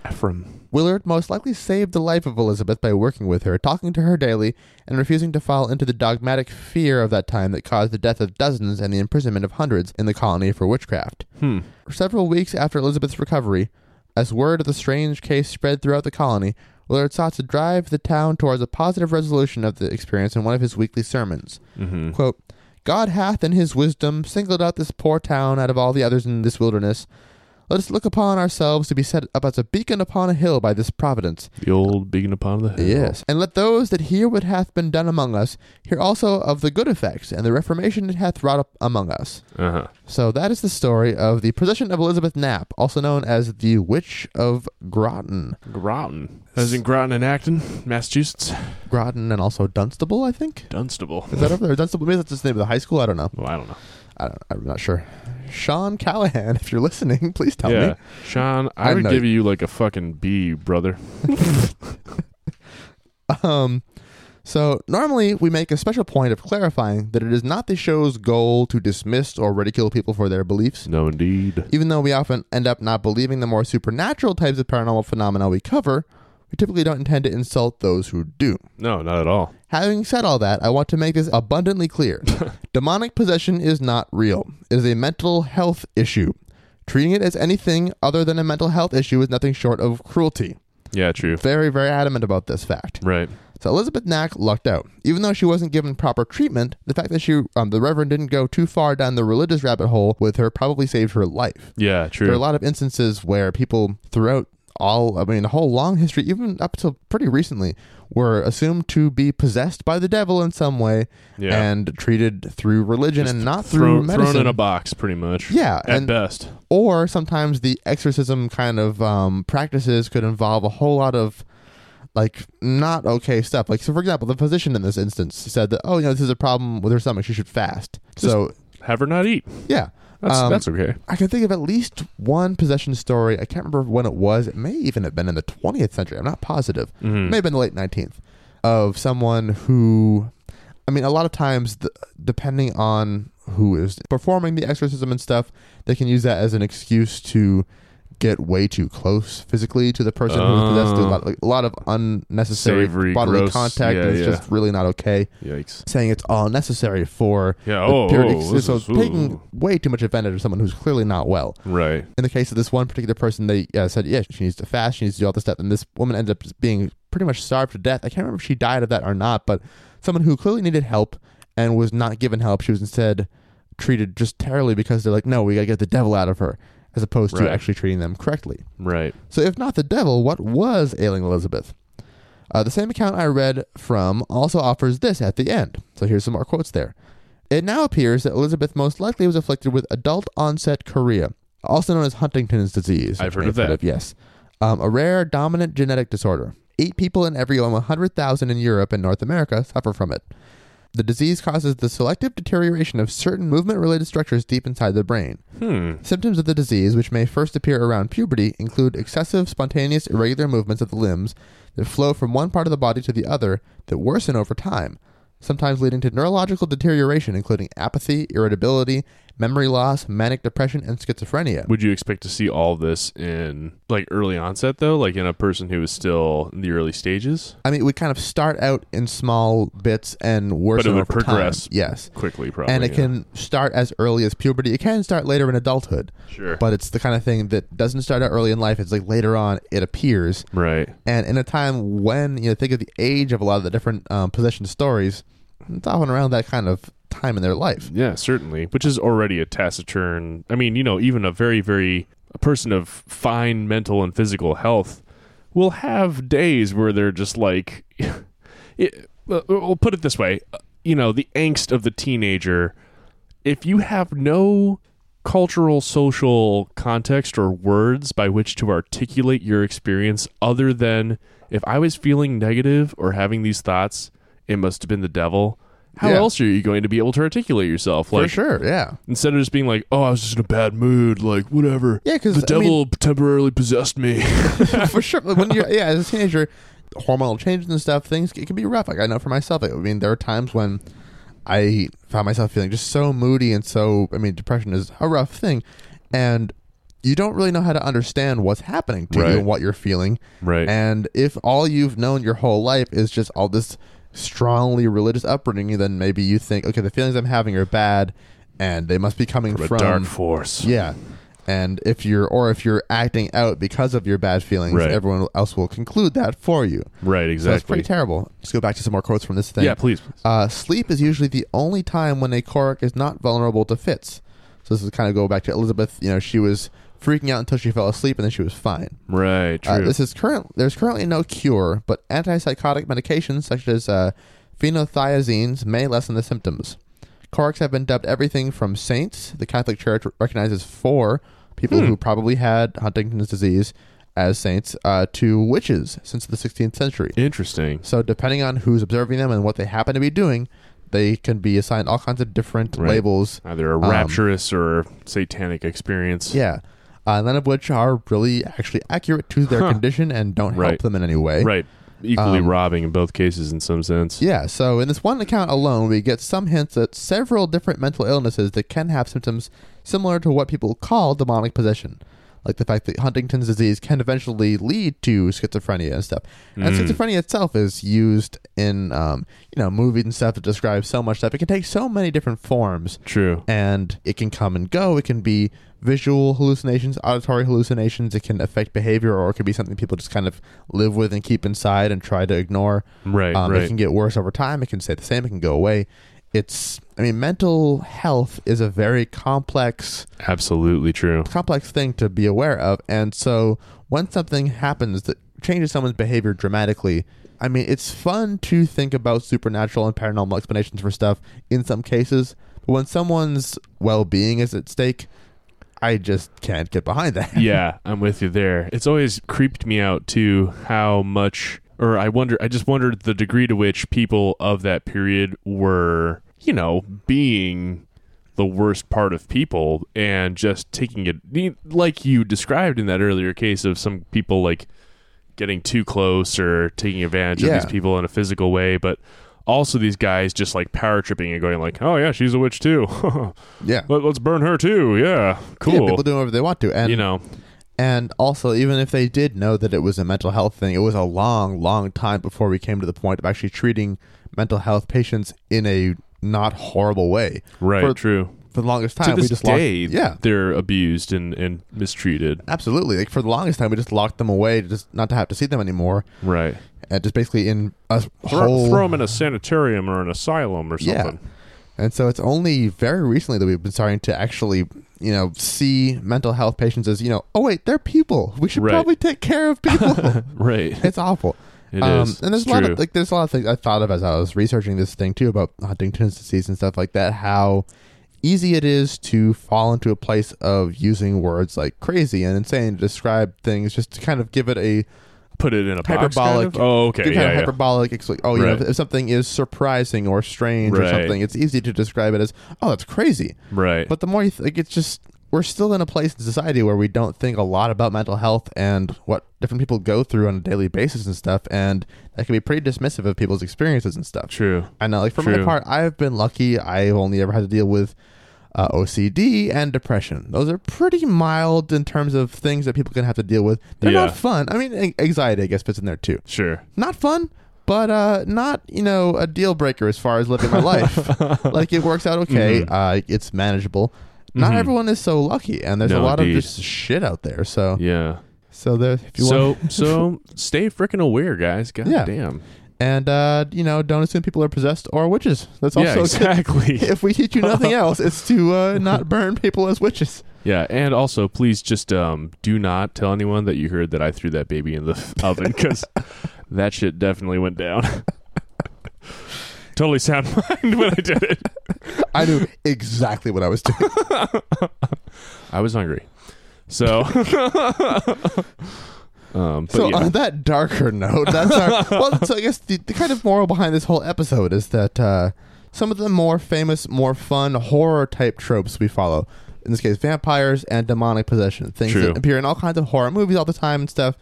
Ephraim. Willard most likely saved the life of Elizabeth by working with her, talking to her daily, and refusing to fall into the dogmatic fear of that time that caused the death of dozens and the imprisonment of hundreds in the colony for witchcraft. Hmm. Several weeks after Elizabeth's recovery, as word of the strange case spread throughout the colony, Willard sought to drive the town towards a positive resolution of the experience in one of his weekly sermons. Mm-hmm. Quote, God hath in his wisdom singled out this poor town out of all the others in this wilderness. Let us look upon ourselves to be set up as a beacon upon a hill by this providence. The old beacon upon the hill. Yes. And let those that hear what hath been done among us hear also of the good effects and the reformation it hath wrought up among us. Uh huh. So that is the story of the possession of Elizabeth Knapp, also known as the Witch of Groton. Groton. As in Groton and Acton, Massachusetts. Groton and also Dunstable, I think. Dunstable. Is that over there? Dunstable? Maybe that's just the name of the high school. I don't know. Well, I don't know. I don't, I'm not sure. Sean Callahan, if you're listening, please tell yeah. me. Sean, I, I would give you like a fucking B, brother. Um, so normally we make a special point of clarifying that it is not the show's goal to dismiss or ridicule people for their beliefs. No, indeed. Even though we often end up not believing the more supernatural types of paranormal phenomena we cover, we typically don't intend to insult those who do. No, not at all. Having said all that, I want to make this abundantly clear. Demonic possession is not real. It is a mental health issue. Treating it as anything other than a mental health issue is nothing short of cruelty. Yeah, true. Very, very adamant about this fact. Right. So Elizabeth Knapp lucked out. Even though she wasn't given proper treatment, the fact that she, um, the Reverend didn't go too far down the religious rabbit hole with her probably saved her life. Yeah, true. There are a lot of instances where people throughout all, I mean, the whole long history, even up till pretty recently, were assumed to be possessed by the devil in some way yeah. and treated through religion Just and not through thrown, medicine. thrown in a box, pretty much. yeah, At and best. or sometimes the exorcism kind of um, practices could involve a whole lot of like not okay stuff. Like so, for example, the physician in this instance said that oh, you know, this is a problem with her stomach. She should fast. so Have her not eat. yeah, That's Um, that's okay. I can think of at least one possession story. I can't remember when it was. It may even have been in the 20th century. I'm not positive. Mhm. It may have been the late 19th of someone who, I mean, a lot of times, the, depending on who is performing the exorcism and stuff, they can use that as an excuse to get way too close physically to the person who's possessed. A lot, like, a lot of unnecessary Savory, bodily gross. contact. Yeah, and it's yeah. just really not okay. Yikes. Saying it's all necessary for Yeah. Oh, oh, so is- taking way too much advantage of someone who's clearly not well Right. in the case of this one particular person, they uh, said, yeah, she needs to fast, she needs to do all this stuff. And this woman ended up just being pretty much starved to death. I can't remember if she died of that or not, but someone who clearly needed help and was not given help, she was instead treated just terribly because they're like, no, we got to get the devil out of her, as opposed to actually treating them correctly. Right. So, if not the devil, what was ailing Elizabeth? Uh, the same account I read from also offers this at the end. So, here's some more quotes there. It now appears that Elizabeth most likely was afflicted with adult onset chorea, also known as Huntington's disease. I've heard of that. yes. Um, a rare dominant genetic disorder. Eight people in every 100,000 in Europe and North America suffer from it. The disease causes the selective deterioration of certain movement related structures deep inside the brain. Hmm. Symptoms of the disease, which may first appear around puberty, include excessive, spontaneous, irregular movements of the limbs that flow from one part of the body to the other that worsen over time, sometimes leading to neurological deterioration, including apathy, irritability, memory loss, manic depression, and schizophrenia. Would you expect to see all this in like early onset though, like in a person who is still in the early stages? I mean, we kind of start out in small bits and worsen would over progress time. Yes. Quickly, probably. And it yeah. can start as early as puberty. It can start later in adulthood, Sure. but it's the kind of thing that doesn't start out early in life. It's like later on it appears. right. And in a time when you know, think of the age of a lot of the different um, possession stories, it's often around that kind of time in their life. Yeah, certainly. Which is already a taciturn. I mean, you know, even a very, very a person of fine mental and physical health will have days where they're just like, it, we'll put it this way, uh, you know, the angst of the teenager. If you have no cultural, social context or words by which to articulate your experience other than if I was feeling negative or having these thoughts, it must have been the devil. How Yeah. else are you going to be able to articulate yourself? Like, For sure, yeah. instead of just being like, "Oh, I was just in a bad mood," like whatever. Yeah, because the devil temporarily possessed me. for sure. When you're yeah, as a teenager, hormonal changes and stuff, things it can be rough. Like I know for myself. I mean, there are times when I found myself feeling just so moody and so. I mean, depression is a rough thing, and you don't really know how to understand what's happening to Right. you and what you're feeling. right. And if all you've known your whole life is just all this strongly religious upbringing, then maybe you think, okay, the feelings I'm having are bad, and they must be coming From from, a dark force. yeah. And if you're, or if you're acting out because of your bad feelings, Right. everyone else will conclude that for you. Right. Exactly. So it's pretty terrible. Just go back to some more quotes from this thing. yeah. Please. Uh, sleep is usually the only time when a choreic is not vulnerable to fits. So this is kind of go back to Elizabeth. You know, she was freaking out until she fell asleep, and then she was fine. Right. True. Uh, this is current. There's currently no cure, but antipsychotic medications such as uh, phenothiazines may lessen the symptoms. Korks have been dubbed everything from saints. The Catholic Church recognizes four people Hmm. who probably had Huntington's disease as saints uh, to witches since the 16th century. Interesting. So depending on who's observing them and what they happen to be doing, they can be assigned all kinds of different Right. labels. Either a Um, rapturous or satanic experience. Yeah. Uh, none of which are really actually accurate to their Huh. condition and don't Right. help them in any way. Right. Equally Um, robbing in both cases in some sense. Yeah, so in this one account alone, we get some hints at several different mental illnesses that can have symptoms similar to what people call demonic possession. Like the fact that Huntington's disease can eventually lead to schizophrenia and stuff. And Mm. schizophrenia itself is used in, um, you know, movies and stuff to describe so much stuff. It can take so many different forms, True. and it can come and go. It can be visual hallucinations, auditory hallucinations. It can affect behavior, or it could be something people just kind of live with and keep inside and try to ignore. Right. Um, It can get worse over time. It can stay the same. It can go away. It's, I mean, mental health is a very complex, Absolutely true. complex thing to be aware of. And so when something happens that changes someone's behavior dramatically, I mean, it's fun to think about supernatural and paranormal explanations for stuff in some cases. But when someone's well being is at stake, I just can't get behind that. yeah, I'm with you there. It's always creeped me out too how much or I wonder I just wondered the degree to which people of that period were, you know, being the worst part of people and just taking it like you described in that earlier case of some people like getting too close or taking advantage Yeah. of these people in a physical way, but also these guys just like power tripping and going like, "Oh yeah, she's a witch too. Yeah. Let, let's burn her too. Yeah, cool." Yeah, people do whatever they want to. And you know, And also, even if they did know that it was a mental health thing, it was a long, long time before we came to the point of actually treating mental health patients in a not horrible way. right? For- true. For the longest to time, we this just day, locked. Yeah, they're abused and, and mistreated. absolutely. Like for the longest time, we just locked them away, to just not to have to see them anymore, Right. And just basically in a Throw, whole. throw them in a sanitarium or an asylum or something. Yeah. And so it's only very recently that we've been starting to actually, you know, see mental health patients as, you know, oh wait, they're people. We should Right. probably take care of people. Right. it's awful. It is. um, And there's It's a lot true. of like there's a lot of things I thought of as I was researching this thing too about Huntington's disease and stuff like that. How easy it is to fall into a place of using words like crazy and insane to describe things, just to kind of give it a Put it in a box. hyperbolic- Kind of? Oh, okay. Yeah, kind of yeah. hyperbolic. Oh, you Right. know, if something is surprising or strange or something, it's easy to describe it as, oh, that's crazy. Right. But the more you th- like, it's just we're still in a place in society where we don't think a lot about mental health and what different people go through on a daily basis and stuff, and that can be pretty dismissive of people's experiences and stuff. true. I know, uh, like for my part, I've been lucky. I've only ever had to deal with uh, OCD and depression. Those are pretty mild in terms of things that people can have to deal with. They're Yeah. not fun. I mean, anxiety, I guess, fits in there too. Sure. Not fun, but uh, not you know a deal breaker as far as living my life. like it works out okay. Mhm. Uh, it's manageable. Not Mhm. everyone is so lucky, and there's a lot indeed. of just shit out there. So, Yeah. so there. If you So want, so stay freaking aware, guys. God Yeah. damn. And uh, you know, don't assume people are possessed or witches. That's Yeah, also exactly. if we teach you nothing else, it's to uh, not burn people as witches. Yeah, and also please just um do not tell anyone that you heard that I threw that baby in the oven because that shit definitely went down. totally sound mind when I did it. I knew exactly what I was doing. I was hungry. So, um, but So yeah. on that darker note, that's our well. So I guess the, the kind of moral behind this whole episode is that uh, some of the more famous, more fun horror type tropes we follow, in this case, vampires and demonic possession, things True. that appear in all kinds of horror movies all the time and stuff,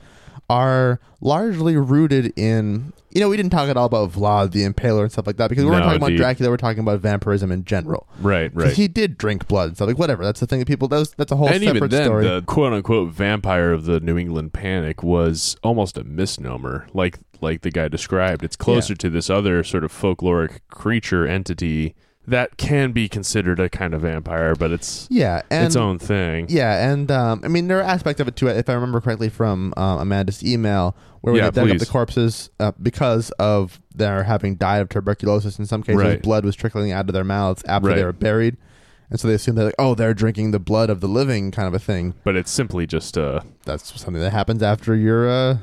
are largely rooted in. You know, we didn't talk at all about Vlad the Impaler and stuff like that because we weren't talking about indeed. Dracula. We're talking about vampirism in general. right right. He did drink blood and stuff like whatever. That's the thing that people. That's that's a whole and separate even then, story. the quote unquote vampire of the New England Panic was almost a misnomer, like like the guy described. It's closer to this other sort of folkloric creature entity that can be considered a kind of vampire, but it's yeah, and its own thing. Yeah, and um, I mean there are aspects of it too. If I remember correctly from um, Amanda's email, where Yeah, they dug up the corpses uh, because of their having died of tuberculosis. In some cases, Right. blood was trickling out of their mouths after they were buried, and so they assumed that like, oh, they're drinking the blood of the living, kind of a thing. But it's simply just uh, That's something that happens after you're uh,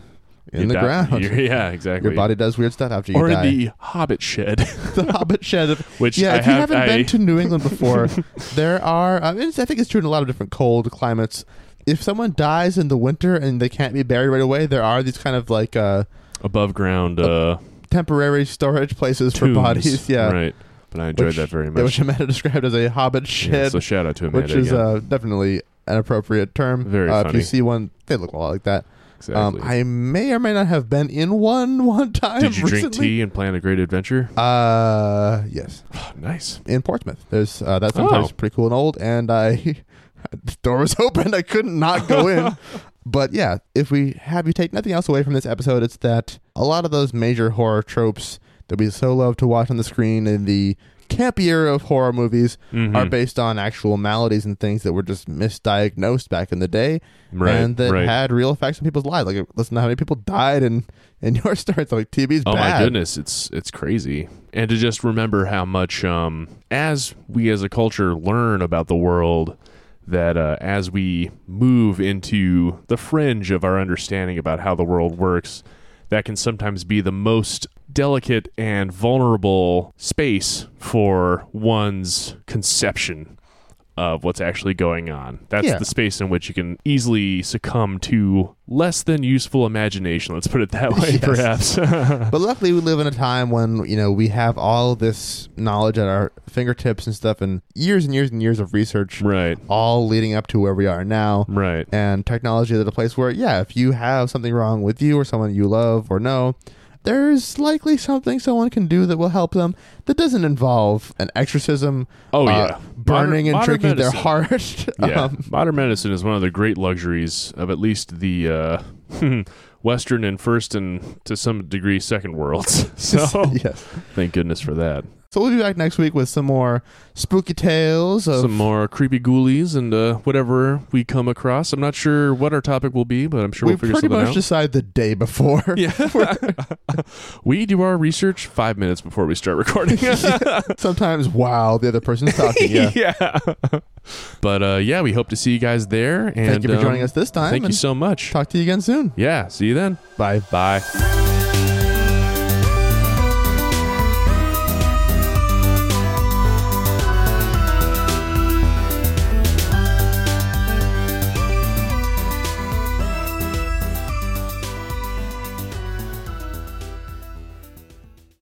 in you the die- ground. yeah, exactly. Your body does weird stuff after you or die. in the Hobbit shed, the Hobbit shed. which yeah, I if you have, haven't I, been to New England before, there are. I, mean, I think it's true in a lot of different cold climates. If someone dies in the winter and they can't be buried right away, there are these kind of like uh, above ground uh, temporary storage places for bodies. Yeah, right. But I enjoyed Which- that very yeah, much. which Amanda described as a Hobbit Yeah, shed, so shout out to Amanda which is uh, definitely an appropriate term. Very uh, If you see one, they look a lot like that. Exactly. Um, I may or may not have been in one one time. Did you drink recently. tea and plan a great adventure? Uh, yes. nice. in Portsmouth. There's uh, that's sometimes Oh. pretty cool and old, and I the door was open. I couldn't not go in. but yeah, if we have you take nothing else away from this episode, it's that a lot of those major horror tropes that we so love to watch on the screen in the campy era of horror movies Mhm. are based on actual maladies and things that were just misdiagnosed back in the day right, and that right. had real effects on people's lives. Like listen to how many people died in in your story. It's like TV's Oh bad. my goodness, it's it's crazy. And to just remember how much um as we as a culture learn about the world that uh, as we move into the fringe of our understanding about how the world works, that can sometimes be the most delicate and vulnerable space for one's conception of what's actually going on. That's Yeah. the space in which you can easily succumb to less than useful imagination. Let's put it that way, Yes. perhaps. But luckily, we live in a time when you know we have all this knowledge at our fingertips and stuff, and years and years and years of research, right, all leading up to where we are now. right. And technology is at a place where, yeah, if you have something wrong with you or someone you love or know, there's likely something someone can do that will help them. That doesn't involve an exorcism, Oh uh, yeah, burning Modern- and modern drinking their medicine. heart. Yeah, Um, modern medicine is one of the great luxuries of at least the uh, Western and first and to some degree second worlds. So yes. thank goodness for that. So we'll be back next week with some more spooky tales of Some more creepy ghoulies and uh, whatever we come across. I'm not sure what our topic will be, but I'm sure we we'll figure pretty something much out. decide the day before. yeah, we do our research five minutes before we start recording. Sometimes while the other person's talking. Yeah. yeah. but uh, yeah, we hope to see you guys there. And Thank you for joining um, us this time. Thank you so much. Talk to you again soon. Yeah, see you then. Bye. Bye.